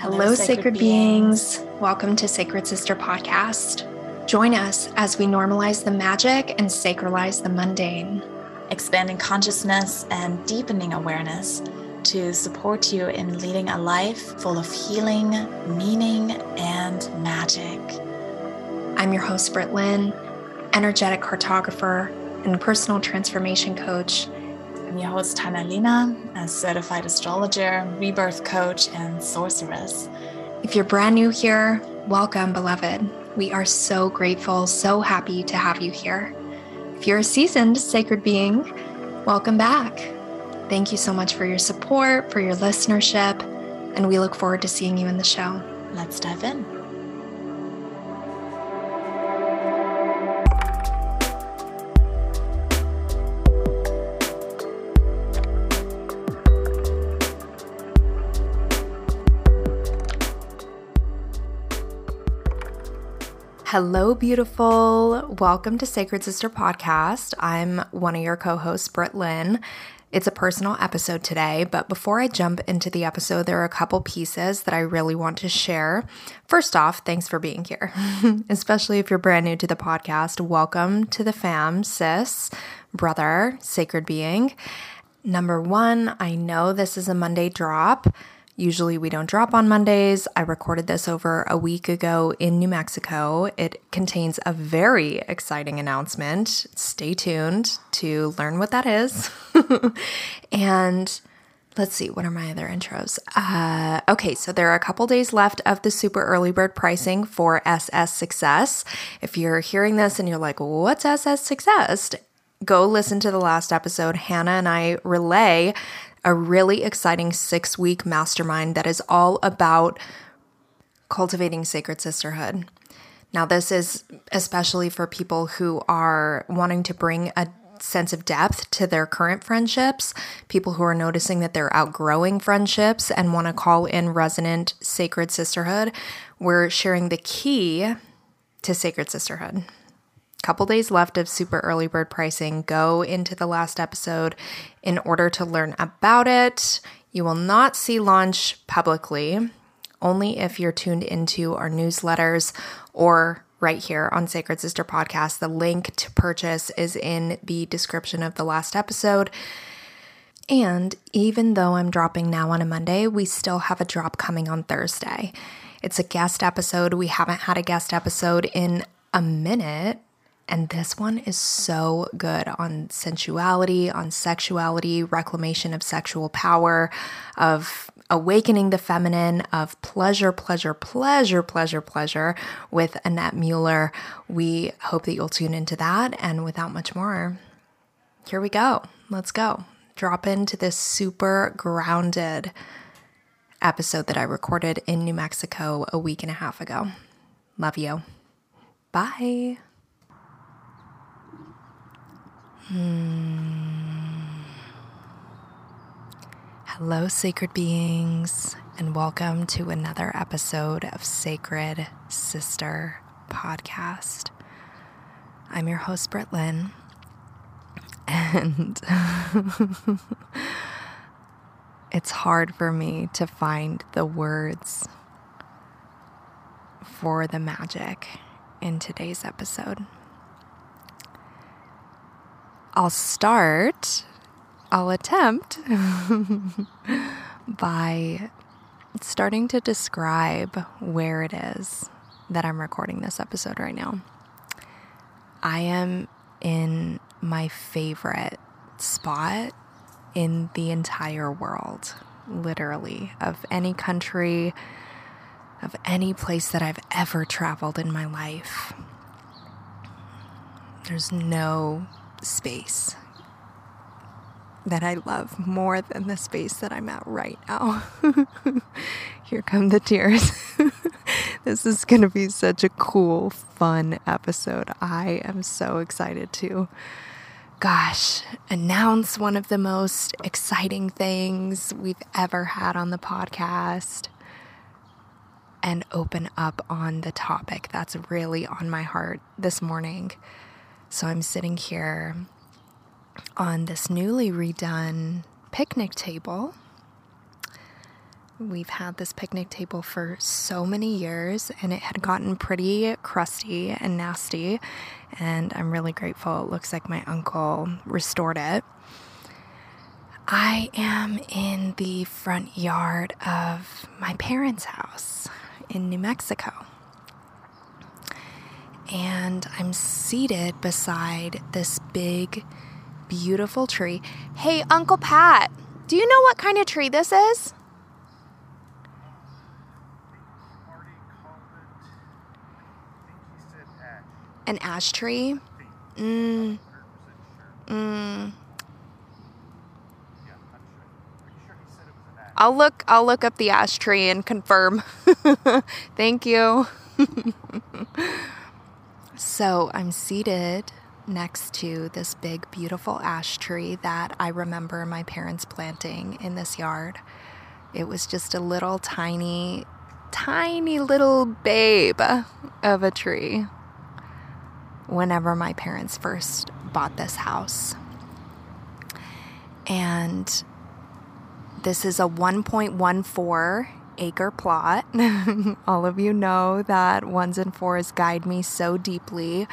Hello, sacred, beings. beings. Welcome to Sacred Sister Podcast. Join us as we normalize the magic and sacralize the mundane, expanding consciousness and deepening awareness to support you in leading a life full of healing, meaning, and magic. I'm your host, Britt Lynn, energetic cartographer and personal transformation coach I'm your host, Tana Lina, a certified astrologer, rebirth coach, and sorceress. If you're brand new here, welcome, beloved. We are so grateful, so happy to have you here. If you're a seasoned sacred being, welcome back. Thank you so much for your support, for your listenership, and we look forward to seeing you in the show. Let's dive in. Hello, beautiful. Welcome to Sacred Sister Podcast. I'm one of your co hosts, Britt Lynn. It's a personal episode today, but before I jump into the episode, there are a couple pieces that I really want to share. First off, thanks for being here, especially if you're brand new to the podcast. Welcome to the fam, sis, brother, sacred being. Number one, I know this is a Monday drop. Usually we don't drop on Mondays. I recorded this over a week ago in New Mexico. It contains a very exciting announcement. Stay tuned to learn what that is. and let's see, what are my other intros? Uh, okay, so there are a couple days left of the super early bird pricing for SS Success. If you're hearing this and you're like, what's SS Success? Go listen to the last episode. Hannah and I relay a really exciting six week mastermind that is all about cultivating sacred sisterhood. Now, this is especially for people who are wanting to bring a sense of depth to their current friendships, people who are noticing that they're outgrowing friendships and want to call in resonant sacred sisterhood. We're sharing the key to sacred sisterhood couple days left of super early bird pricing. Go into the last episode in order to learn about it. You will not see launch publicly, only if you're tuned into our newsletters or right here on Sacred Sister Podcast. The link to purchase is in the description of the last episode. And even though I'm dropping now on a Monday, we still have a drop coming on Thursday. It's a guest episode. We haven't had a guest episode in a minute and this one is so good on sensuality, on sexuality, reclamation of sexual power, of awakening the feminine, of pleasure, pleasure, pleasure, pleasure, pleasure with Annette Mueller. We hope that you'll tune into that. And without much more, here we go. Let's go. Drop into this super grounded episode that I recorded in New Mexico a week and a half ago. Love you. Bye. Hmm. Hello, sacred beings, and welcome to another episode of Sacred Sister Podcast. I'm your host, Britt Lynn, and it's hard for me to find the words for the magic in today's episode. I'll start, I'll attempt by starting to describe where it is that I'm recording this episode right now. I am in my favorite spot in the entire world, literally, of any country, of any place that I've ever traveled in my life. There's no space that I love more than the space that I'm at right now. Here come the tears. this is going to be such a cool, fun episode. I am so excited to, gosh, announce one of the most exciting things we've ever had on the podcast and open up on the topic that's really on my heart this morning. So I'm sitting here on this newly redone picnic table We've had this picnic table for so many years and it had gotten pretty crusty and nasty. And I'm really grateful. It looks like my uncle restored it. I am in the front yard of my parents' house in New Mexico. And I'm seated beside this big, beautiful tree. Hey, Uncle Pat, do you know what kind of tree this is? An ash tree? Mm. Mm. I'll look I'll look up the ash tree and confirm. Thank you. so, I'm seated next to this big beautiful ash tree that I remember my parents planting in this yard. It was just a little tiny tiny little babe of a tree whenever my parents first bought this house. And this is a 1.14 acre plot. All of you know that ones and fours guide me so deeply.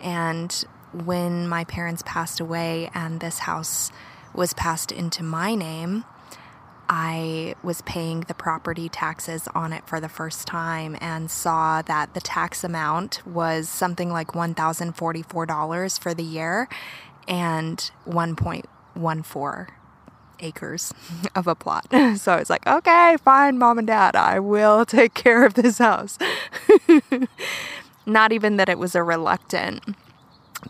And when my parents passed away and this house was passed into my name, I was paying the property taxes on it for the first time and saw that the tax amount was something like $1,044 for the year and 1.14 acres of a plot. So I was like, okay, fine, mom and dad, I will take care of this house. Not even that it was a reluctant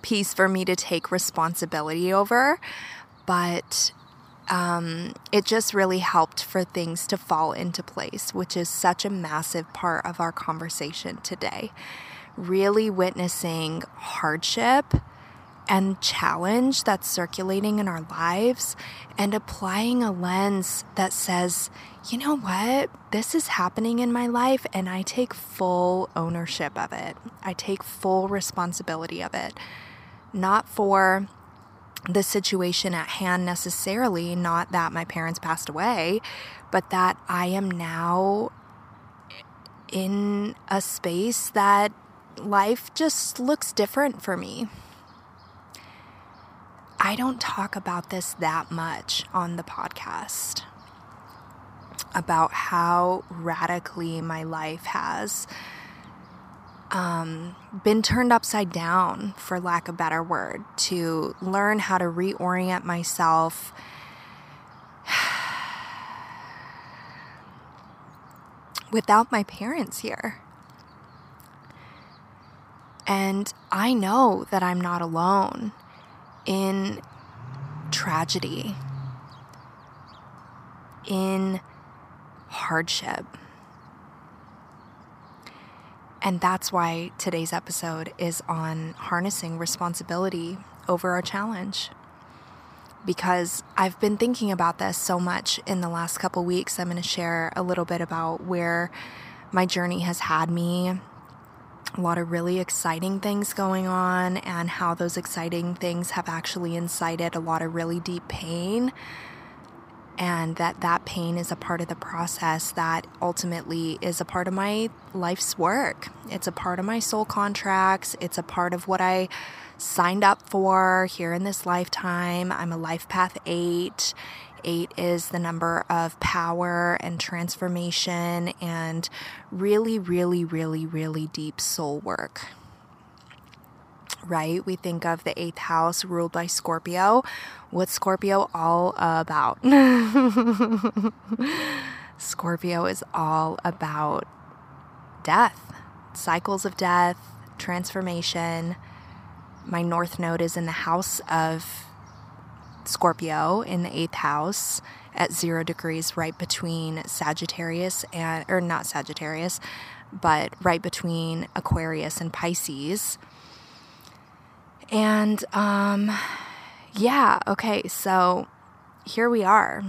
piece for me to take responsibility over, but um, it just really helped for things to fall into place, which is such a massive part of our conversation today. Really witnessing hardship and challenge that's circulating in our lives and applying a lens that says, you know what, this is happening in my life and I take full ownership of it. I take full responsibility of it. Not for the situation at hand necessarily, not that my parents passed away, but that I am now in a space that life just looks different for me. I don't talk about this that much on the podcast about how radically my life has um, been turned upside down, for lack of better word, to learn how to reorient myself. without my parents here. And I know that I'm not alone in tragedy, in hardship. And that's why today's episode is on harnessing responsibility over our challenge. Because I've been thinking about this so much in the last couple weeks. I'm going to share a little bit about where my journey has had me a lot of really exciting things going on, and how those exciting things have actually incited a lot of really deep pain. And that that pain is a part of the process that ultimately is a part of my life's work. It's a part of my soul contracts. It's a part of what I signed up for here in this lifetime. I'm a life path eight eight is the number of power and transformation and really, really, really, really deep soul work. Right? We think of the eighth house ruled by Scorpio. What's Scorpio all about? Scorpio is all about death, cycles of death, transformation. My north node is in the house of Scorpio in the eighth house at zero degrees, right between Sagittarius and, or not Sagittarius, but right between Aquarius and Pisces. And, um, yeah, okay, so here we are.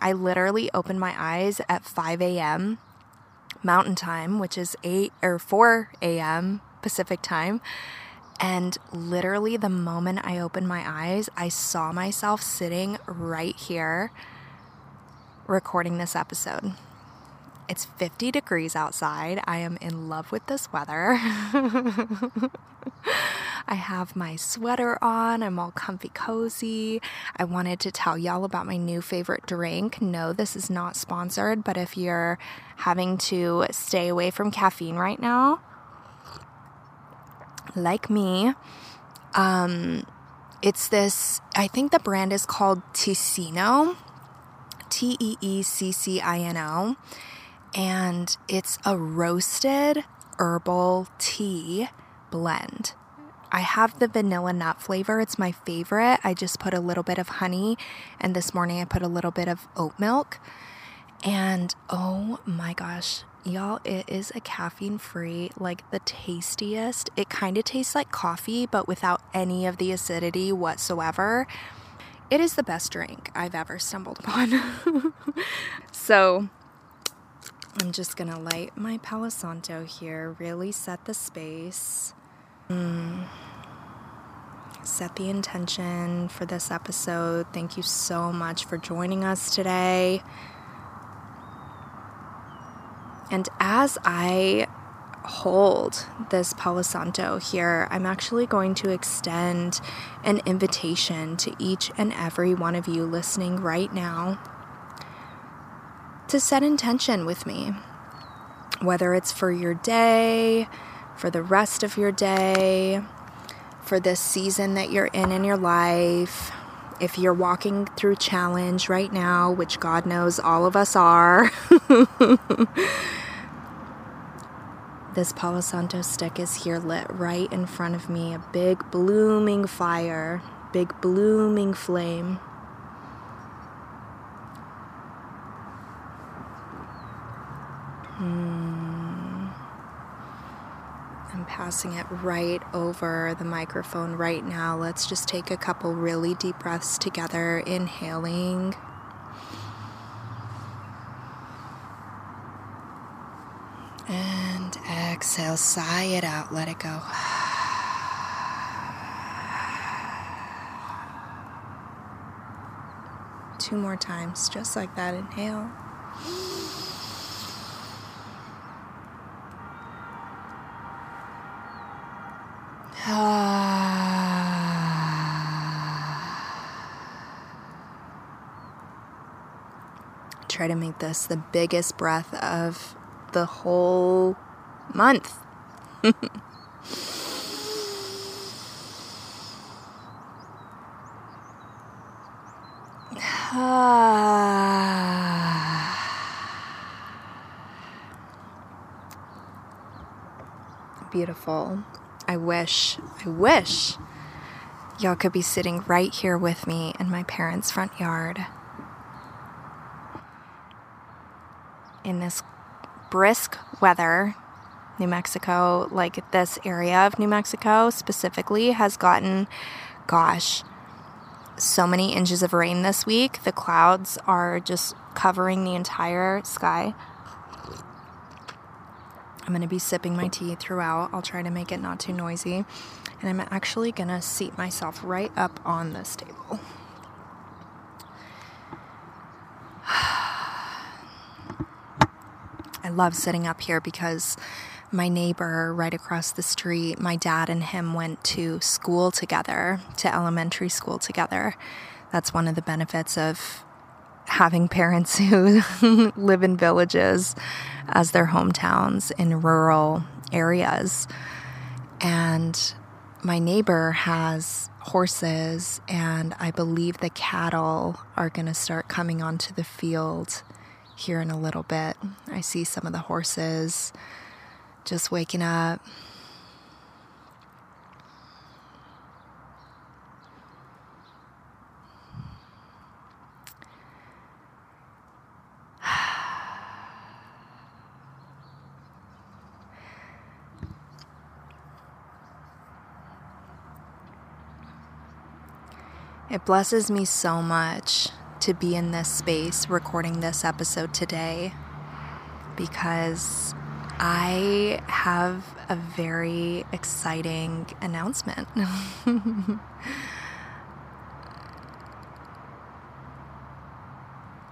I literally opened my eyes at 5 a.m. Mountain Time, which is 8 or 4 a.m. Pacific Time. And literally, the moment I opened my eyes, I saw myself sitting right here recording this episode. It's 50 degrees outside. I am in love with this weather. I have my sweater on. I'm all comfy cozy. I wanted to tell y'all about my new favorite drink. No, this is not sponsored, but if you're having to stay away from caffeine right now, like me, um, it's this, I think the brand is called Teeccino, T E E C C I N O, and it's a roasted herbal tea blend. I have the vanilla nut flavor. It's my favorite. I just put a little bit of honey, and this morning I put a little bit of oat milk. And oh my gosh, y'all, it is a caffeine free, like the tastiest. It kind of tastes like coffee, but without any of the acidity whatsoever. It is the best drink I've ever stumbled upon. so, I'm just gonna light my Palo Santo here, really set the space. Mm. Set the intention for this episode. Thank you so much for joining us today. And as I hold this Palo Santo here, I'm actually going to extend an invitation to each and every one of you listening right now to set intention with me, whether it's for your day, for the rest of your day, for this season that you're in in your life. If you're walking through challenge right now, which God knows all of us are, this Palo Santo stick is here lit right in front of me. A big blooming fire, big blooming flame. It right over the microphone right now. Let's just take a couple really deep breaths together, inhaling. And exhale, sigh it out, let it go. Two more times, just like that. Inhale. Try to make this the biggest breath of the whole month. Beautiful. I wish, I wish y'all could be sitting right here with me in my parents' front yard in this brisk weather. New Mexico, like this area of New Mexico specifically, has gotten, gosh, so many inches of rain this week. The clouds are just covering the entire sky. I'm going to be sipping my tea throughout. I'll try to make it not too noisy. And I'm actually going to seat myself right up on this table. Love sitting up here because my neighbor right across the street, my dad and him went to school together, to elementary school together. That's one of the benefits of having parents who live in villages as their hometowns in rural areas. And my neighbor has horses, and I believe the cattle are going to start coming onto the field here in a little bit. I see some of the horses just waking up. It blesses me so much to be in this space recording this episode today because I have a very exciting announcement.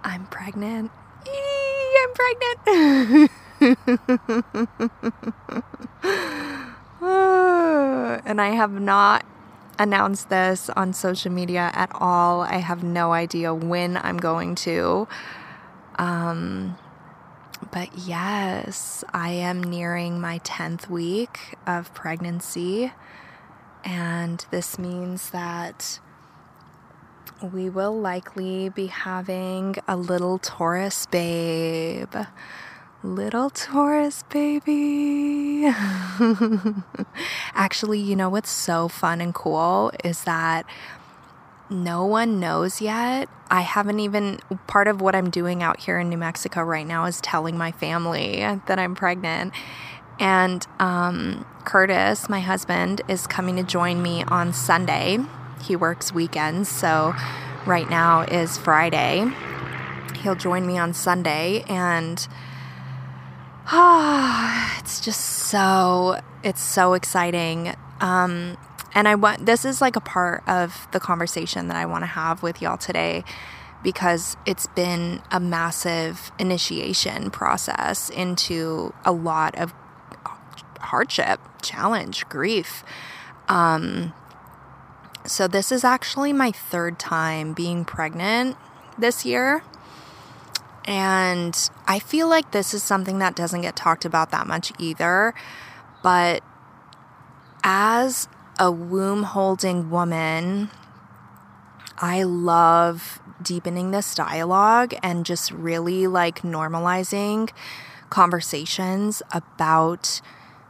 I'm pregnant. Eee, I'm pregnant. and I have not announced this on social media at all. I have no idea when I'm going to. Um, but yes, I am nearing my 10th week of pregnancy. And this means that we will likely be having a little Taurus babe. Little Taurus baby. Actually, you know what's so fun and cool is that no one knows yet. I haven't even, part of what I'm doing out here in New Mexico right now is telling my family that I'm pregnant. And um, Curtis, my husband, is coming to join me on Sunday. He works weekends, so right now is Friday. He'll join me on Sunday, and it's just so it's so exciting. Um, and I want this is like a part of the conversation that I want to have with y'all today because it's been a massive initiation process into a lot of hardship, challenge, grief. Um, so, this is actually my third time being pregnant this year. And I feel like this is something that doesn't get talked about that much either. But as a womb holding woman, I love deepening this dialogue and just really like normalizing conversations about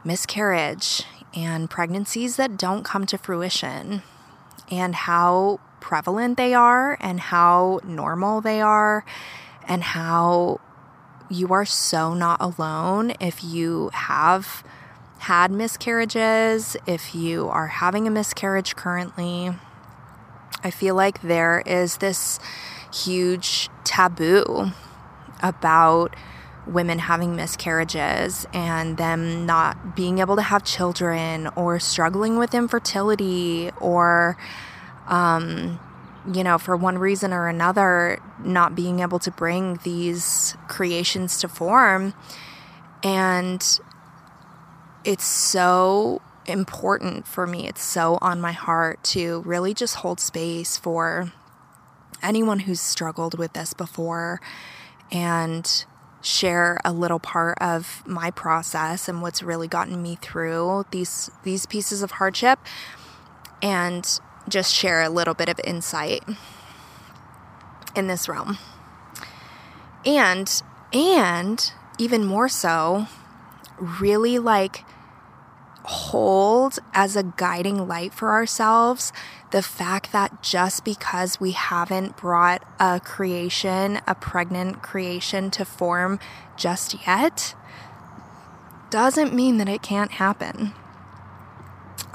miscarriage and pregnancies that don't come to fruition and how prevalent they are and how normal they are and how you are so not alone if you have had miscarriages, if you are having a miscarriage currently. I feel like there is this huge taboo about women having miscarriages and them not being able to have children or struggling with infertility or um, you know for one reason or another not being able to bring these creations to form. And it's so important for me it's so on my heart to really just hold space for anyone who's struggled with this before and share a little part of my process and what's really gotten me through these these pieces of hardship. And just share a little bit of insight in this realm. And and even more so really like hold as a guiding light for ourselves the fact that just because we haven't brought a creation, a pregnant creation to form just yet, doesn't mean that it can't happen.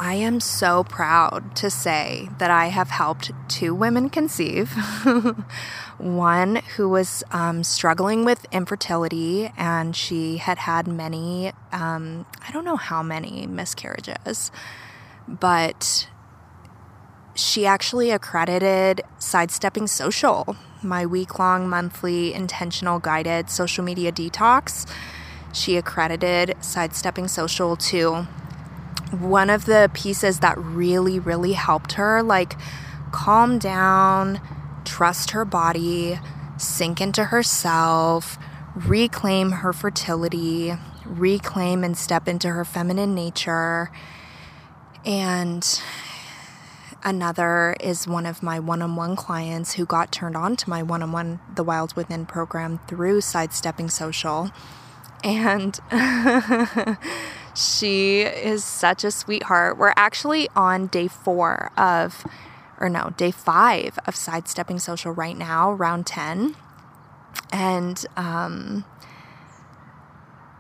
I am so proud to say that I have helped two women conceive. One who was um, struggling with infertility and she had had many, um, I don't know how many miscarriages, but she actually accredited Sidestepping Social, my week long, monthly, intentional, guided social media detox. She accredited Sidestepping Social to one of the pieces that really, really helped her, like, calm down, trust her body, sink into herself, reclaim her fertility, reclaim and step into her feminine nature. And another is one of my one on one clients who got turned on to my one on one The Wild Within program through Sidestepping Social. And She is such a sweetheart. We're actually on day four of, or no, day five of Sidestepping Social right now, round 10. And, um,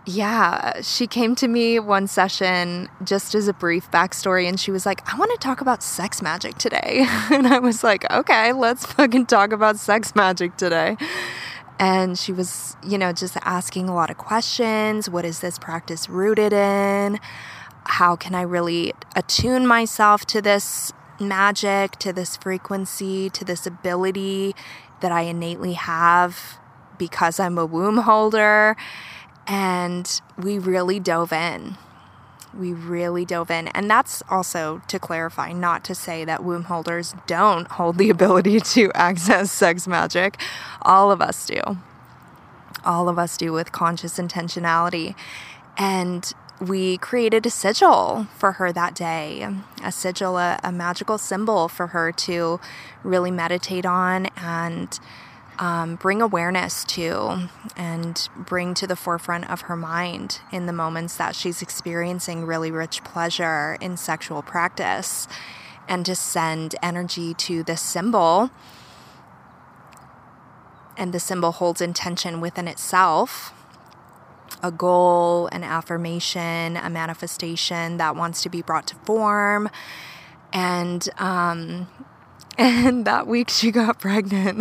yeah, she came to me one session just as a brief backstory, and she was like, I want to talk about sex magic today. and I was like, okay, let's fucking talk about sex magic today. And she was, you know, just asking a lot of questions. What is this practice rooted in? How can I really attune myself to this magic, to this frequency, to this ability that I innately have because I'm a womb holder. And we really dove in. We really dove in. And that's also to clarify, not to say that womb holders don't hold the ability to access sex magic. All of us do. All of us do with conscious intentionality. And we created a sigil for her that day a sigil, a, a magical symbol for her to really meditate on and um, bring awareness to and bring to the forefront of her mind in the moments that she's experiencing really rich pleasure in sexual practice and to send energy to this symbol. And the symbol holds intention within itself a goal, an affirmation, a manifestation that wants to be brought to form. And um, and that week she got pregnant.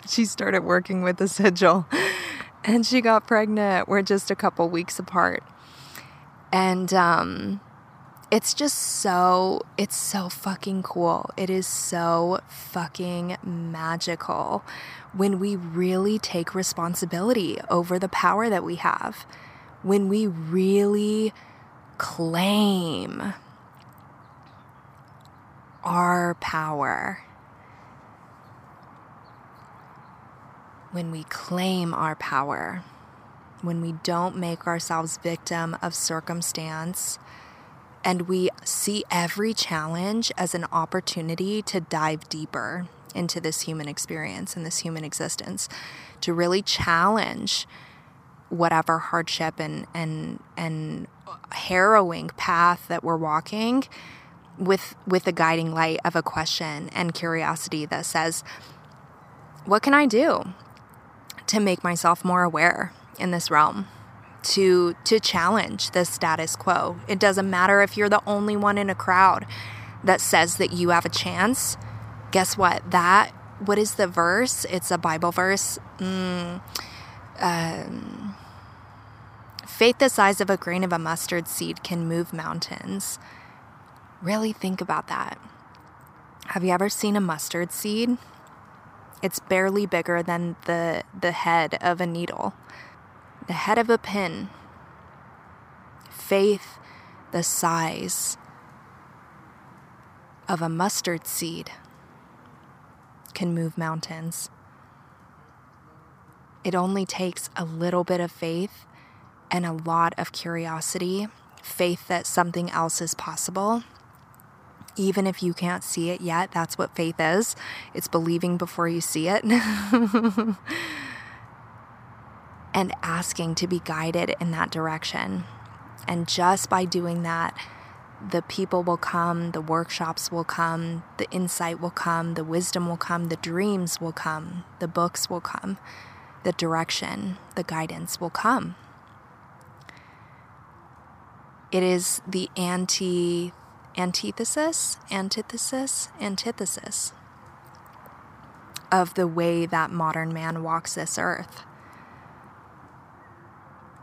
she started working with the sigil and she got pregnant. We're just a couple weeks apart. And um, it's just so, it's so fucking cool. It is so fucking magical when we really take responsibility over the power that we have, when we really claim our power. When we claim our power, when we don't make ourselves victim of circumstance, and we see every challenge as an opportunity to dive deeper into this human experience and this human existence, to really challenge whatever hardship and and and harrowing path that we're walking with with the guiding light of a question and curiosity that says what can i do to make myself more aware in this realm to to challenge the status quo? It doesn't matter if you're the only one in a crowd that says that you have a chance. Guess what? That what is the verse? It's a bible verse. Mm, um, faith the size of a grain of a mustard seed can move mountains Really think about that. Have you ever seen a mustard seed? It's barely bigger than the, the head of a needle, the head of a pin. Faith, the size of a mustard seed, can move mountains. It only takes a little bit of faith and a lot of curiosity, faith that something else is possible even if you can't see it yet, that's what faith is it's believing before you see it. and asking to be guided in that direction. And just by doing that, the people will come, the workshops will come, the insight will come, the wisdom will come, the dreams will come, the books will come, the direction, the guidance will come. It is the anti antithesis, antithesis, antithesis of the way that modern man walks this earth.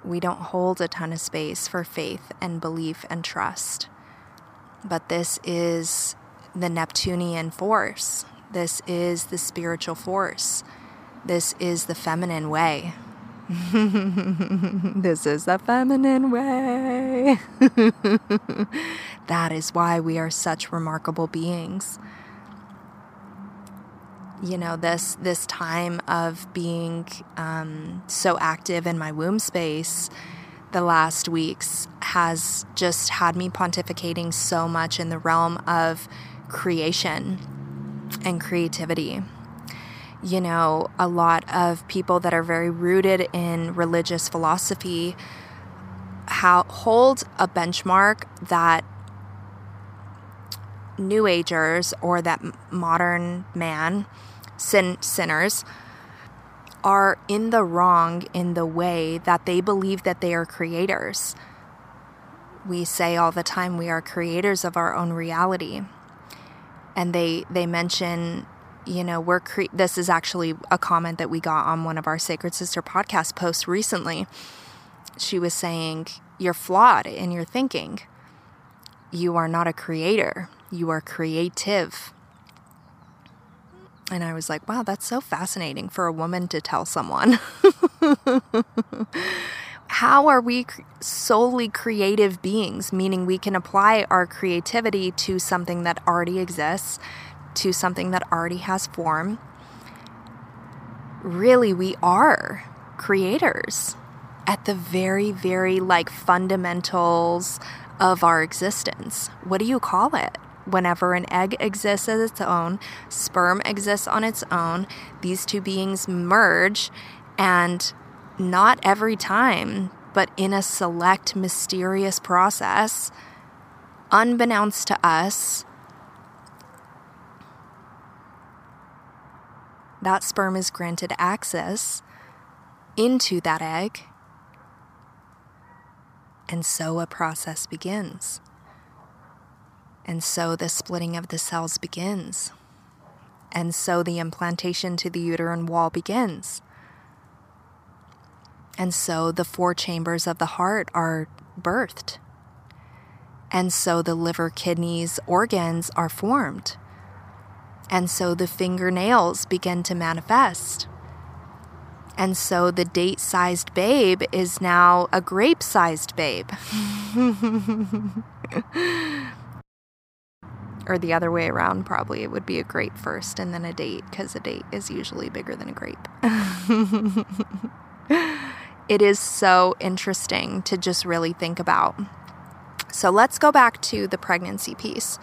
We don't hold a ton of space for faith and belief and trust. But this is the Neptunian force. This is the spiritual force. This is the feminine way. this is the feminine way. that is why we are such remarkable beings. You know, this this time of being um, so active in my womb space the last weeks has just had me pontificating so much in the realm of creation and creativity you know, a lot of people that are very rooted in religious philosophy how, hold a benchmark that New Agers or that modern man, sin, sinners, are in the wrong in the way that they believe that they are creators. We say all the time we are creators of our own reality. And they, they mention you know, we're cre- this is actually a comment that we got on one of our Sacred Sister podcast posts recently. She was saying, You're flawed in your thinking. You are not a creator, you are creative. And I was like, wow, that's so fascinating for a woman to tell someone. How are we solely creative beings, meaning we can apply our creativity to something that already exists, to something that already has form? Really, we are creators at the very, very like fundamentals of our existence. What do you call it? Whenever an egg exists as its own, sperm exists on its own, these two beings merge, and not every time, but in a select, mysterious process, unbeknownst to us, that sperm is granted access into that egg and so a process begins. And so the splitting of the cells begins. And so the implantation to the uterine wall begins. And so the four chambers of the heart are birthed. And so the liver, kidneys, organs are formed. And so the fingernails begin to manifest. And so the date sized babe is now a grape sized babe. or the other way around, probably. It would be a grape first and then a date, because a date is usually bigger than a grape. it is so interesting to just really think about. So let's go back to the pregnancy piece.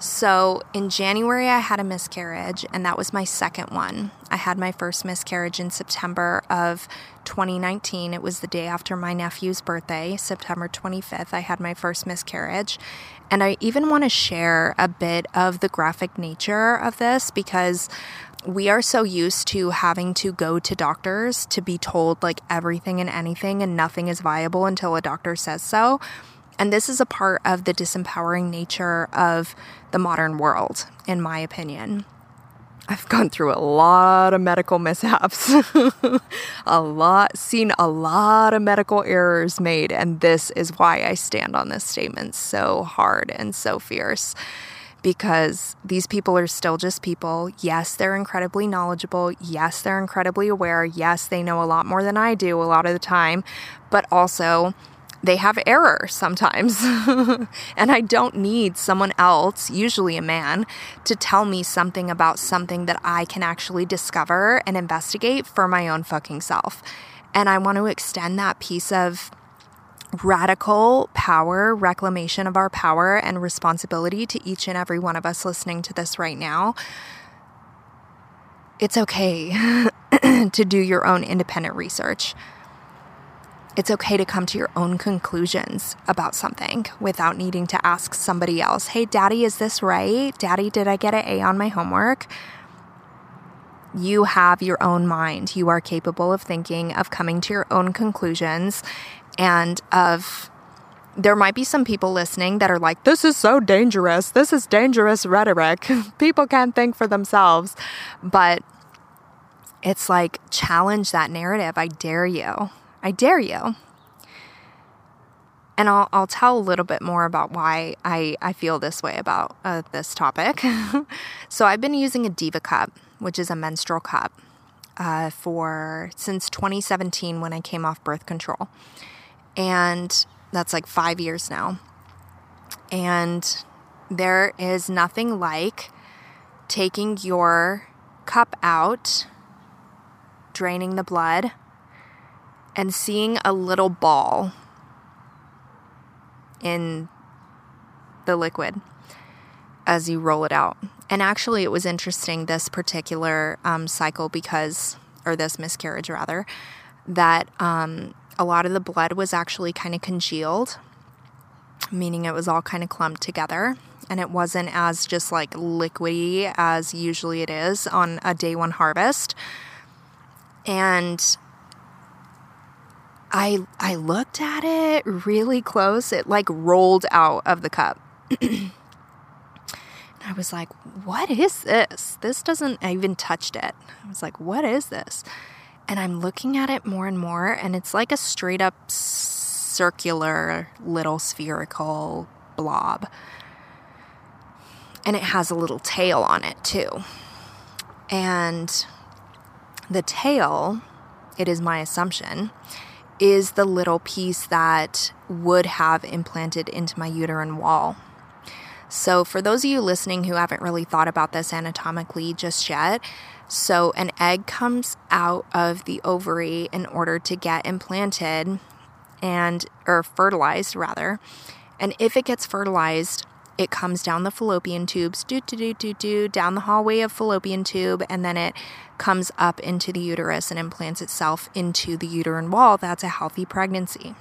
So in January, I had a miscarriage, and that was my second one. I had my first miscarriage in September of 2019. It was the day after my nephew's birthday, September 25th. I had my first miscarriage. And I even want to share a bit of the graphic nature of this because we are so used to having to go to doctors to be told like everything and anything, and nothing is viable until a doctor says so. And this is a part of the disempowering nature of the modern world, in my opinion. I've gone through a lot of medical mishaps, a lot, seen a lot of medical errors made, and this is why I stand on this statement so hard and so fierce. Because these people are still just people. Yes, they're incredibly knowledgeable. Yes, they're incredibly aware. Yes, they know a lot more than I do a lot of the time. But also, they have error sometimes. and I don't need someone else, usually a man, to tell me something about something that I can actually discover and investigate for my own fucking self. And I want to extend that piece of radical power, reclamation of our power and responsibility to each and every one of us listening to this right now. It's okay to do your own independent research. It's okay to come to your own conclusions about something without needing to ask somebody else, hey, daddy, is this right? Daddy, did I get an A on my homework? You have your own mind. You are capable of thinking, of coming to your own conclusions, and of there might be some people listening that are like, this is so dangerous. This is dangerous rhetoric. people can't think for themselves. But it's like, challenge that narrative. I dare you. I dare you. And I'll, I'll tell a little bit more about why I, I feel this way about uh, this topic. so, I've been using a Diva cup, which is a menstrual cup, uh, for since 2017 when I came off birth control. And that's like five years now. And there is nothing like taking your cup out, draining the blood, and seeing a little ball in the liquid as you roll it out. And actually, it was interesting this particular um, cycle because, or this miscarriage rather, that um, a lot of the blood was actually kind of congealed, meaning it was all kind of clumped together. And it wasn't as just like liquidy as usually it is on a day one harvest. And I I looked at it really close. It like rolled out of the cup. and I was like, "What is this? This doesn't I even touched it." I was like, "What is this?" And I'm looking at it more and more and it's like a straight up circular little spherical blob. And it has a little tail on it too. And the tail, it is my assumption, is the little piece that would have implanted into my uterine wall. So, for those of you listening who haven't really thought about this anatomically just yet, so an egg comes out of the ovary in order to get implanted and or fertilized rather. And if it gets fertilized, it comes down the fallopian tubes, do do do do do, down the hallway of fallopian tube, and then it comes up into the uterus and implants itself into the uterine wall. That's a healthy pregnancy.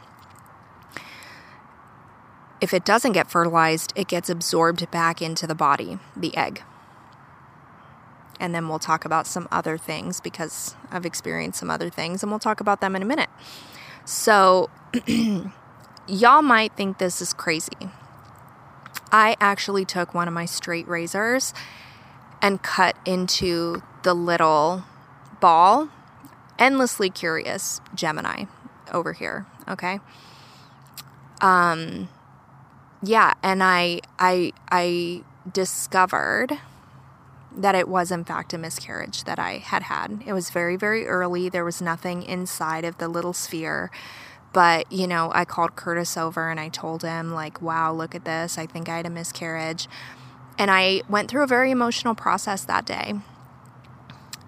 If it doesn't get fertilized, it gets absorbed back into the body, the egg. And then we'll talk about some other things because I've experienced some other things, and we'll talk about them in a minute. So, y'all might think this is crazy. I actually took one of my straight razors and cut into the little ball. Endlessly curious Gemini over here, okay? Um yeah, and I I I discovered that it was in fact a miscarriage that I had had. It was very very early. There was nothing inside of the little sphere. But, you know, I called Curtis over and I told him, like, wow, look at this. I think I had a miscarriage. And I went through a very emotional process that day.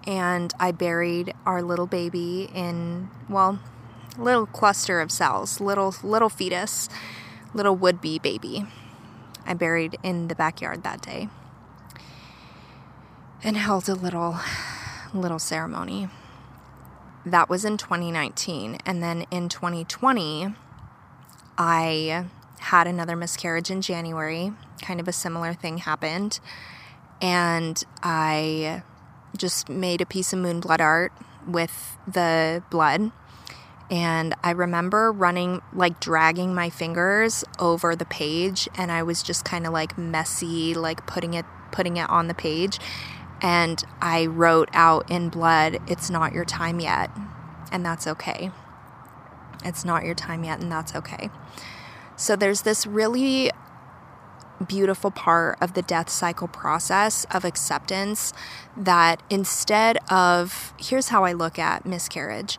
And I buried our little baby in, well, little cluster of cells, little little fetus, little would-be baby. I buried in the backyard that day. And held a little little ceremony that was in 2019. And then in 2020, I had another miscarriage in January. Kind of a similar thing happened. And I just made a piece of moon blood art with the blood. And I remember running, like dragging my fingers over the page, and I was just kind of like messy, like putting it putting it on the page and I wrote out in blood, It's not your time yet, and that's okay. It's not your time yet, and that's okay. So there's this really beautiful part of the death cycle process of acceptance that instead of here's how I look at miscarriage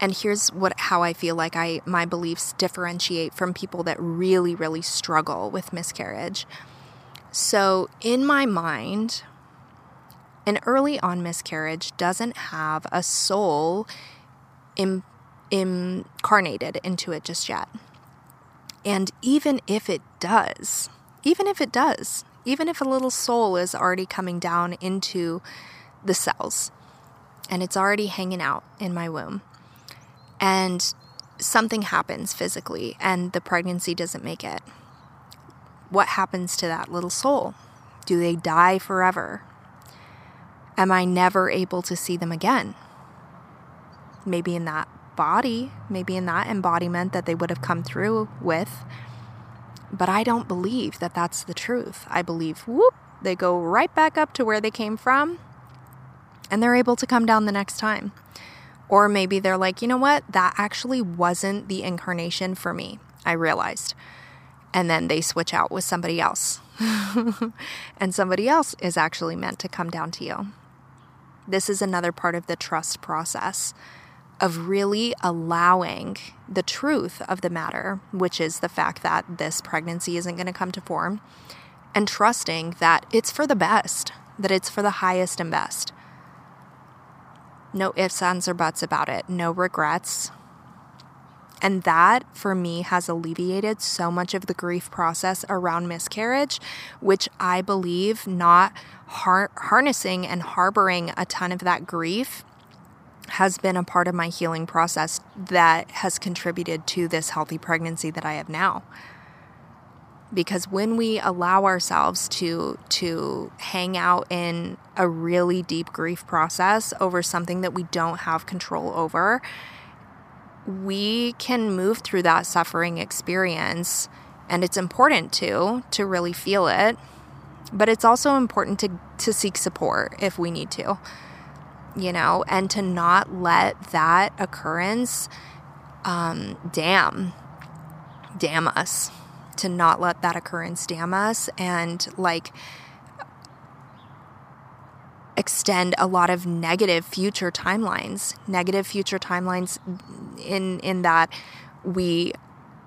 and here's what how I feel like I my beliefs differentiate from people that really really struggle with miscarriage so, in my mind, an early on miscarriage doesn't have a soul Im- incarnated into it just yet. And even if it does, even if it does, even if a little soul is already coming down into the cells and it's already hanging out in my womb, and something happens physically and the pregnancy doesn't make it, what happens to that little soul? Do they die forever? Am I never able to see them again? Maybe in that body, maybe in that embodiment that they would have come through with. But I don't believe that that's the truth. I believe, whoop, they go right back up to where they came from and they're able to come down the next time. Or maybe they're like, you know what? That actually wasn't the incarnation for me. I realized and then they switch out with somebody else. and somebody else is actually meant to come down to you. This is another part of the trust process of really allowing the truth of the matter, which is the fact that this pregnancy isn't going to come to form, and trusting that it's for the best, that it's for the highest and best. No ifs, ands, or buts about it, no regrets, and that for me has alleviated so much of the grief process around miscarriage, which I believe not har- harnessing and harboring a ton of that grief has been a part of my healing process that has contributed to this healthy pregnancy that I have now. Because when we allow ourselves to to hang out in a really deep grief process over something that we don't have control over we can move through that suffering experience and it's important to to really feel it but it's also important to to seek support if we need to you know and to not let that occurrence um, damn damn us to not let that occurrence damn us and like extend a lot of negative future timelines negative future timelines in in that we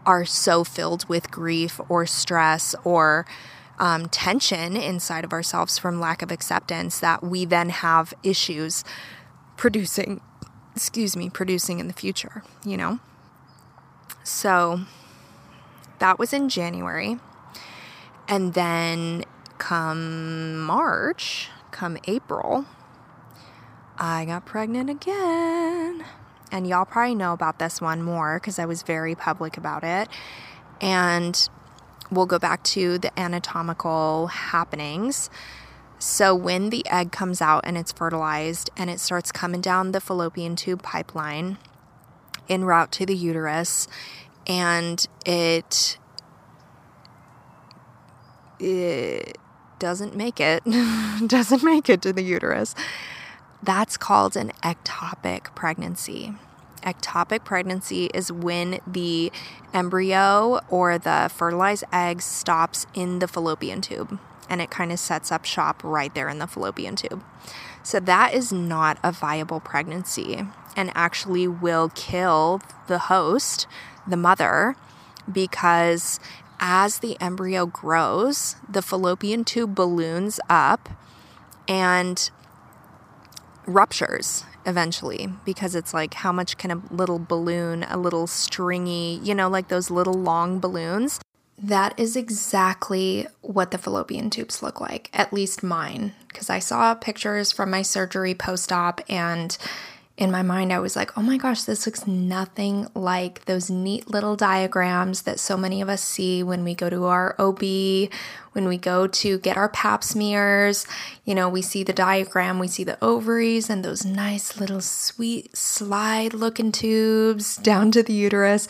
are so filled with grief or stress or um, tension inside of ourselves from lack of acceptance that we then have issues producing excuse me producing in the future you know? So that was in january. And then come march come april i got pregnant again and y'all probably know about this one more because i was very public about it and we'll go back to the anatomical happenings. So, when the egg comes out and it's fertilized and it starts coming down the fallopian tube pipeline en route to the uterus, and it, it doesn't make it, doesn't make it to the uterus, that's called an ectopic pregnancy ectopic pregnancy is when the embryo or the fertilized egg stops in the fallopian tube and it kind of sets up shop right there in the fallopian tube. So that is not a viable pregnancy and actually will kill the host, the mother, because as the embryo grows, the fallopian tube balloons up and ruptures eventually because it's like how much can a little balloon, a little stringy, you know, like those little long balloons. That is exactly what the fallopian tubes look like, at least mine, because I saw pictures from my surgery post op and in my mind, I was like, oh my gosh, this looks nothing like those neat little diagrams that so many of us see when we go to our OB, when we go to get our pap smears. You know, we see the diagram, we see the ovaries and those nice little sweet slide looking tubes down to the uterus.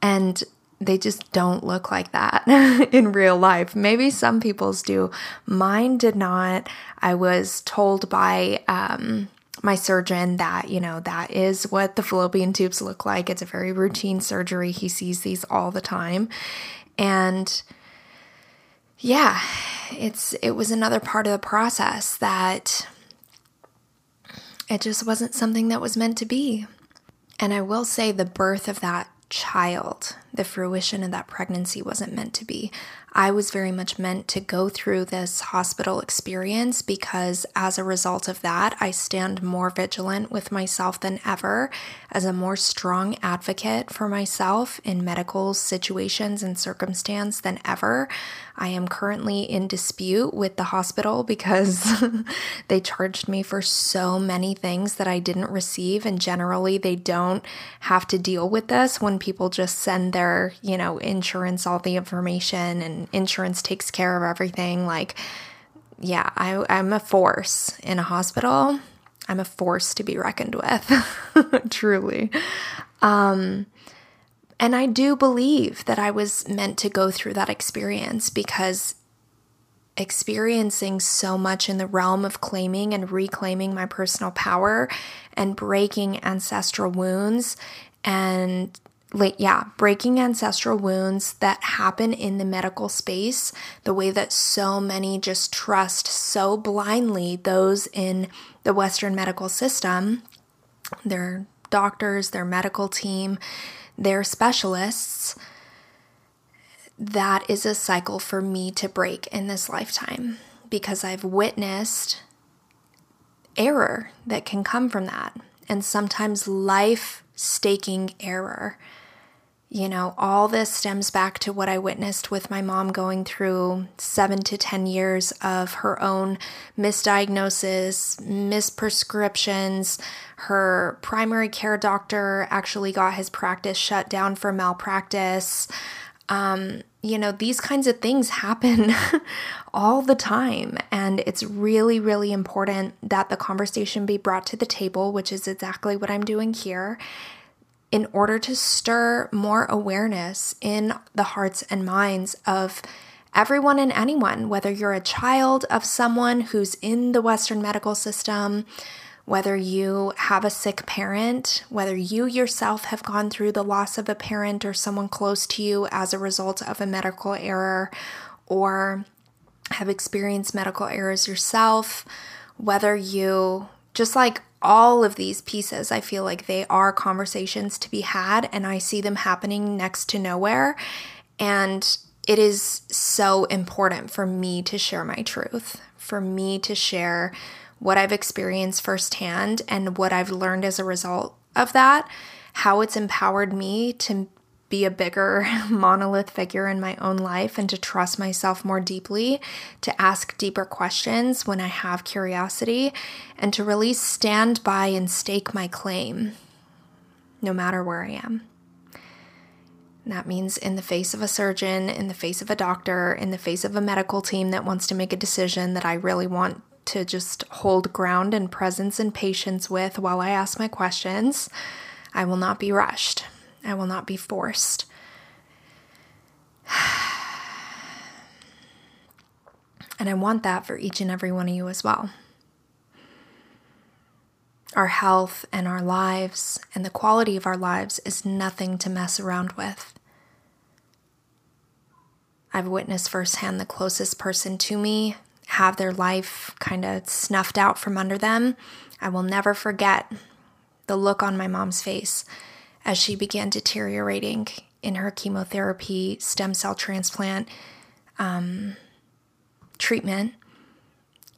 And they just don't look like that in real life. Maybe some people's do. Mine did not. I was told by, um, my surgeon that, you know, that is what the fallopian tubes look like. It's a very routine surgery. He sees these all the time. And yeah, it's it was another part of the process that it just wasn't something that was meant to be. And I will say the birth of that child, the fruition of that pregnancy wasn't meant to be. I was very much meant to go through this hospital experience because, as a result of that, I stand more vigilant with myself than ever as a more strong advocate for myself in medical situations and circumstance than ever. I am currently in dispute with the hospital because they charged me for so many things that I didn't receive, and generally, they don't have to deal with this when people just send their, you know, insurance all the information and insurance takes care of everything. Like, yeah, I, I'm a force in a hospital. I'm a force to be reckoned with, truly. Um, and I do believe that I was meant to go through that experience because experiencing so much in the realm of claiming and reclaiming my personal power and breaking ancestral wounds and like yeah, breaking ancestral wounds that happen in the medical space, the way that so many just trust so blindly those in the Western medical system, their doctors, their medical team, their specialists. That is a cycle for me to break in this lifetime because I've witnessed error that can come from that, and sometimes life staking error you know, all this stems back to what I witnessed with my mom going through seven to 10 years of her own misdiagnosis, misprescriptions. Her primary care doctor actually got his practice shut down for malpractice. Um, you know, these kinds of things happen all the time. And it's really, really important that the conversation be brought to the table, which is exactly what I'm doing here in order to stir more awareness in the hearts and minds of everyone and anyone, whether you're a child of someone who's in the Western medical system, whether you have a sick parent, whether you yourself have gone through the loss of a parent or someone close to you as a result of a medical error, or have experienced medical errors yourself, whether you just like all of these pieces, I feel like they are conversations to be had, and I see them happening next to nowhere. And it is so important for me to share my truth, for me to share what I've experienced firsthand and what I've learned as a result of that, how it's empowered me to be a bigger monolith figure in my own life and to trust myself more deeply, to ask deeper questions when I have curiosity, and to really stand by and stake my claim, no matter where I am. And that means in the face of a surgeon, in the face of a doctor, in the face of a medical team that wants to make a decision that I really want to just hold ground and presence and patience with while I ask my questions. I will not be rushed. I will not be forced. And I want that for each and every one of you as well. Our health and our lives and the quality of our lives is nothing to mess around with. I've witnessed firsthand the closest person to me have their life kind of snuffed out from under them. I will never forget the look on my mom's face as she began deteriorating in her chemotherapy, stem cell transplant um, treatment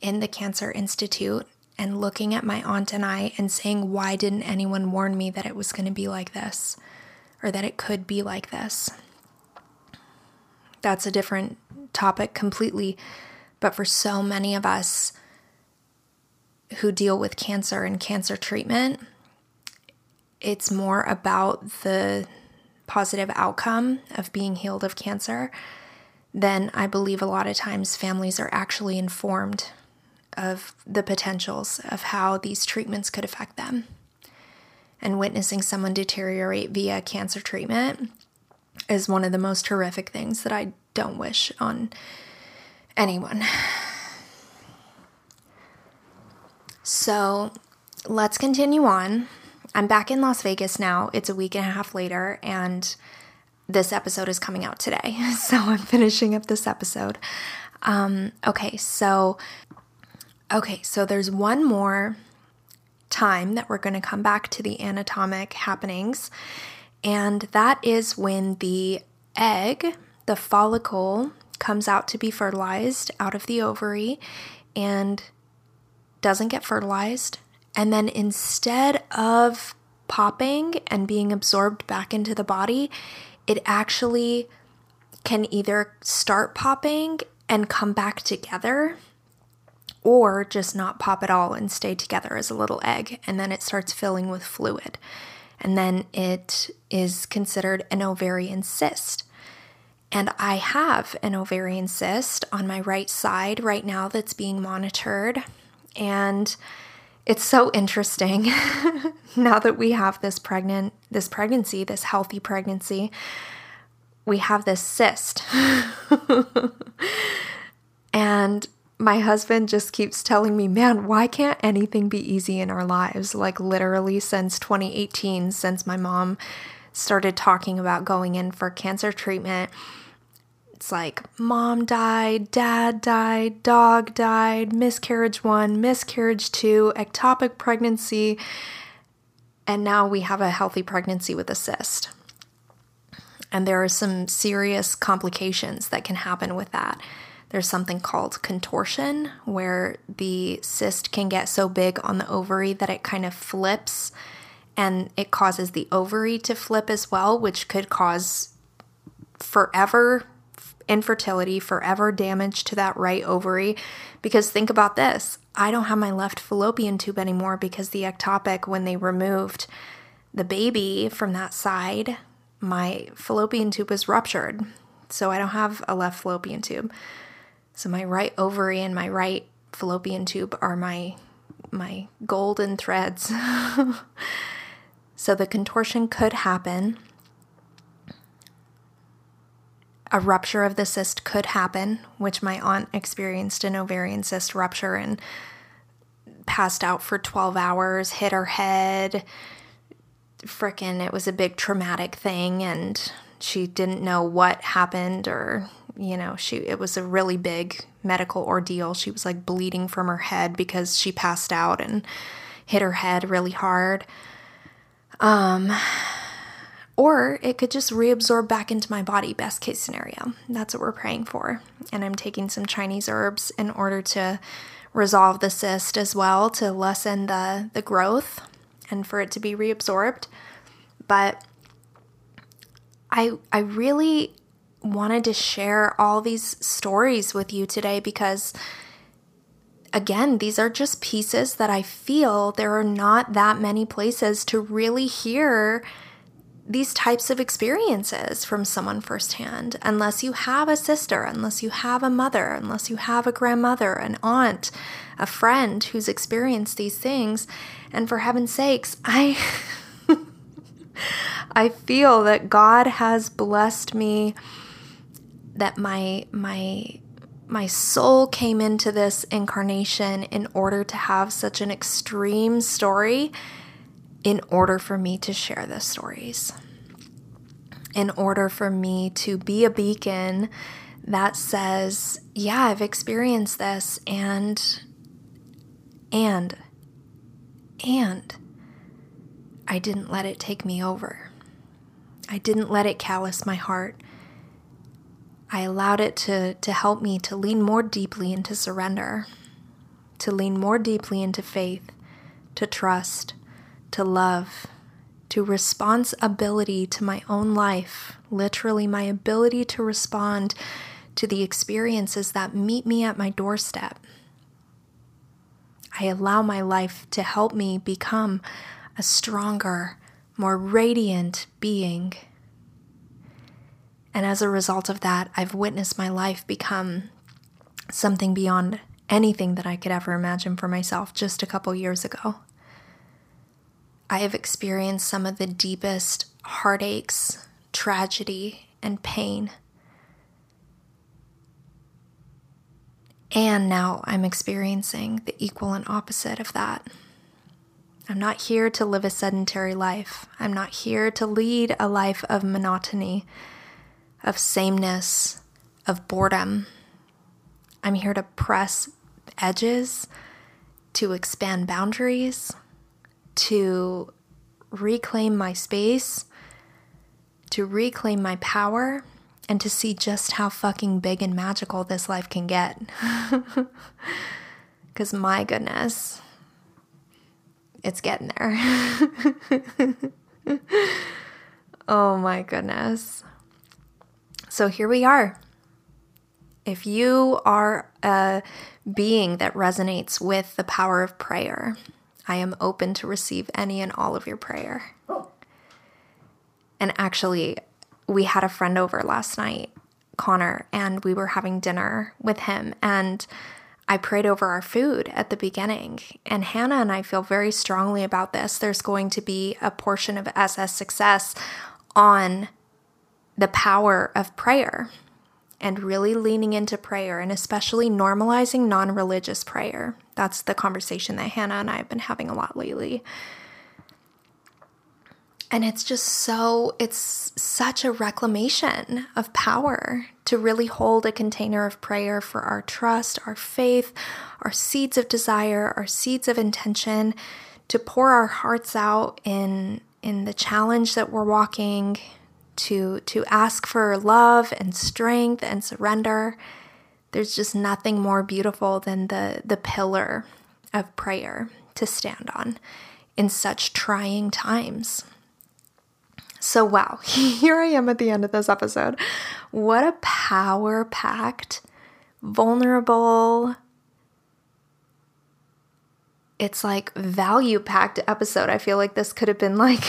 in the Cancer Institute, and looking at my aunt and I and saying, Why didn't anyone warn me that it was going to be like this or that it could be like this? That's a different topic completely. But for so many of us who deal with cancer and cancer treatment, it's more about the positive outcome of being healed of cancer than I believe a lot of times families are actually informed of the potentials of how these treatments could affect them. And witnessing someone deteriorate via cancer treatment is one of the most horrific things that I don't wish on anyone. So let's continue on. I'm back in Las Vegas now. It's a week and a half later, and this episode is coming out today. So I'm finishing up this episode. Um, okay, so okay, so there's one more time that we're going to come back to the anatomic happenings, and that is when the egg, the follicle, comes out to be fertilized out of the ovary and doesn't get fertilized. And then instead of popping and being absorbed back into the body, it actually can either start popping and come back together or just not pop at all and stay together as a little egg. And then it starts filling with fluid. And then it is considered an ovarian cyst. And I have an ovarian cyst on my right side right now that's being monitored. And it's so interesting now that we have this pregnant this pregnancy, this healthy pregnancy. We have this cyst. and my husband just keeps telling me, man, why can't anything be easy in our lives? Like, literally, since 2018, since my mom started talking about going in for cancer treatment, it's like mom died, dad died, dog died, miscarriage one, miscarriage two, ectopic pregnancy, and now we have a healthy pregnancy with a cyst. And there are some serious complications that can happen with that. There's something called contortion, where the cyst can get so big on the ovary that it kind of flips and it causes the ovary to flip as well, which could cause forever infertility, forever damage to that right ovary. Because think about this I don't have my left fallopian tube anymore because the ectopic, when they removed the baby from that side, my fallopian tube is ruptured. So I don't have a left fallopian tube. So my right ovary and my right fallopian tube are my my golden threads. so the contortion could happen a rupture of the cyst could happen, which my aunt experienced an ovarian cyst rupture and passed out for 12 hours, hit her head. Frickin', it was a big traumatic thing, and she didn't know what happened or you know, she it was a really big medical ordeal. She was like bleeding from her head because she passed out and hit her head really hard. Um or it could just reabsorb back into my body, best case scenario. That's what we're praying for. And I'm taking some Chinese herbs in order to resolve the cyst as well to lessen the the growth and for it to be reabsorbed. But I I really wanted to share all these stories with you today because again, these are just pieces that I feel there are not that many places to really hear these types of experiences from someone firsthand. Unless you have a sister, unless you have a mother, unless you have a grandmother, an aunt, a friend who's experienced these things. And for heaven's sakes, I. I feel that God has blessed me that my my my soul came into this incarnation in order to have such an extreme story in order for me to share the stories. In order for me to be a beacon that says, yeah, I've experienced this and and and I didn't let it take me over. I didn't let it callous my heart. I allowed it to, to help me to lean more deeply into surrender, to lean more deeply into faith, to trust, to love, to responsibility to my own life, literally, my ability to respond to the experiences that meet me at my doorstep. I allow my life to help me become a stronger, more radiant being. And as a result of that, I've witnessed my life become something beyond anything that I could ever imagine for myself just a couple years ago. I have experienced some of the deepest heartaches, tragedy, and pain. And now I'm experiencing the equal and opposite of that. I'm not here to live a sedentary life. I'm not here to lead a life of monotony, of sameness, of boredom. I'm here to press edges, to expand boundaries, to reclaim my space, to reclaim my power, and to see just how fucking big and magical this life can get. Because my goodness it's getting there. oh my goodness. So here we are. If you are a being that resonates with the power of prayer, I am open to receive any and all of your prayer. Oh. And actually, we had a friend over last night, Connor, and we were having dinner with him. And I prayed over our food at the beginning. And Hannah and I feel very strongly about this. There's going to be a portion of SS Success on the power of prayer and really leaning into prayer and especially normalizing non religious prayer. That's the conversation that Hannah and I have been having a lot lately. And it's just so, it's such a reclamation of power to really hold a container of prayer for our trust, our faith, our seeds of desire, our seeds of intention, to pour our hearts out in, in the challenge that we're walking, to, to ask for love and strength and surrender. There's just nothing more beautiful than the, the pillar of prayer to stand on in such trying times. So, wow, here I am at the end of this episode. What a power packed, vulnerable, it's like value packed episode. I feel like this could have been like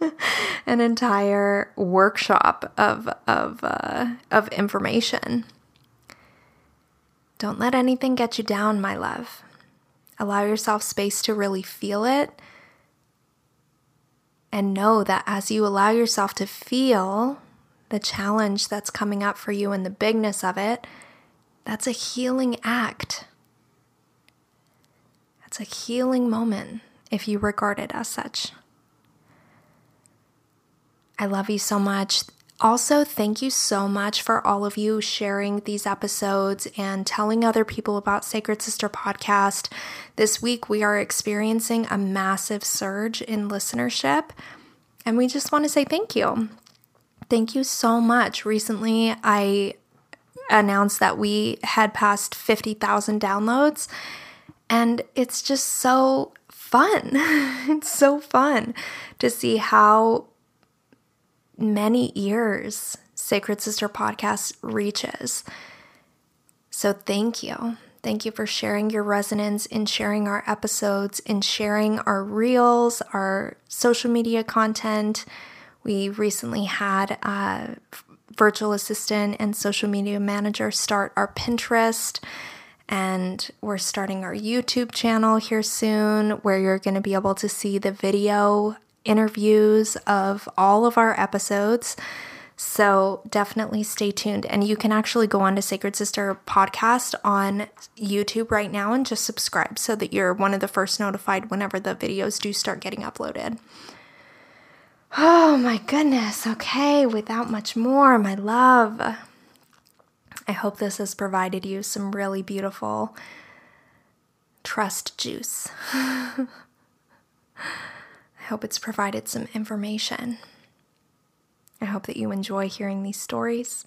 an entire workshop of of uh, of information. Don't let anything get you down, my love. Allow yourself space to really feel it and know that as you allow yourself to feel the challenge that's coming up for you and the bigness of it, that's a healing act. That's a healing moment if you regard it as such. I love you so much. Also, thank you so much for all of you sharing these episodes and telling other people about Sacred Sister Podcast. This week, we are experiencing a massive surge in listenership, and we just want to say thank you. Thank you so much. Recently, I announced that we had passed 50,000 downloads, and it's just so fun. it's so fun to see how many ears Sacred Sister podcast reaches. So thank you. Thank you for sharing your resonance in sharing our episodes, in sharing our reels, our social media content. We recently had a virtual assistant and social media manager start our Pinterest. And we're starting our YouTube channel here soon where you're going to be able to see the video interviews of all of our episodes. So definitely stay tuned. And you can actually go on to Sacred Sister Podcast on YouTube right now and just subscribe so that you're one of the first notified whenever the videos do start getting uploaded. Oh my goodness. Okay, without much more, my love. I hope this has provided you some really beautiful trust juice. I hope it's provided some information. I hope that you enjoy hearing these stories,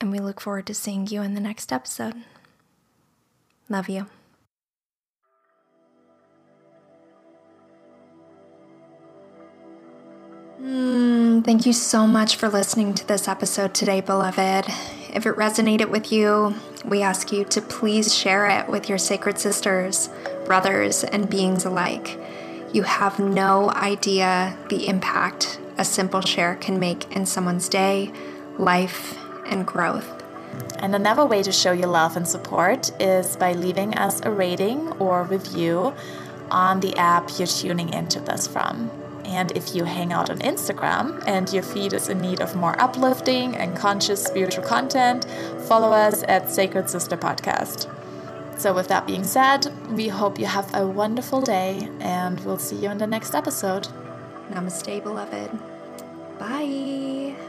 and we look forward to seeing you in the next episode. Love you. Mm, thank you so much for listening to this episode today, beloved. If it resonated with you, we ask you to please share it with your sacred sisters, brothers, and beings alike. You have no idea the impact a simple share can make in someone's day, life, and growth. And another way to show your love and support is by leaving us a rating or review on the app you're tuning into this from. And if you hang out on Instagram and your feed is in need of more uplifting and conscious spiritual content, follow us at Sacred Sister Podcast. So, with that being said, we hope you have a wonderful day and we'll see you in the next episode. Namaste, beloved. Bye.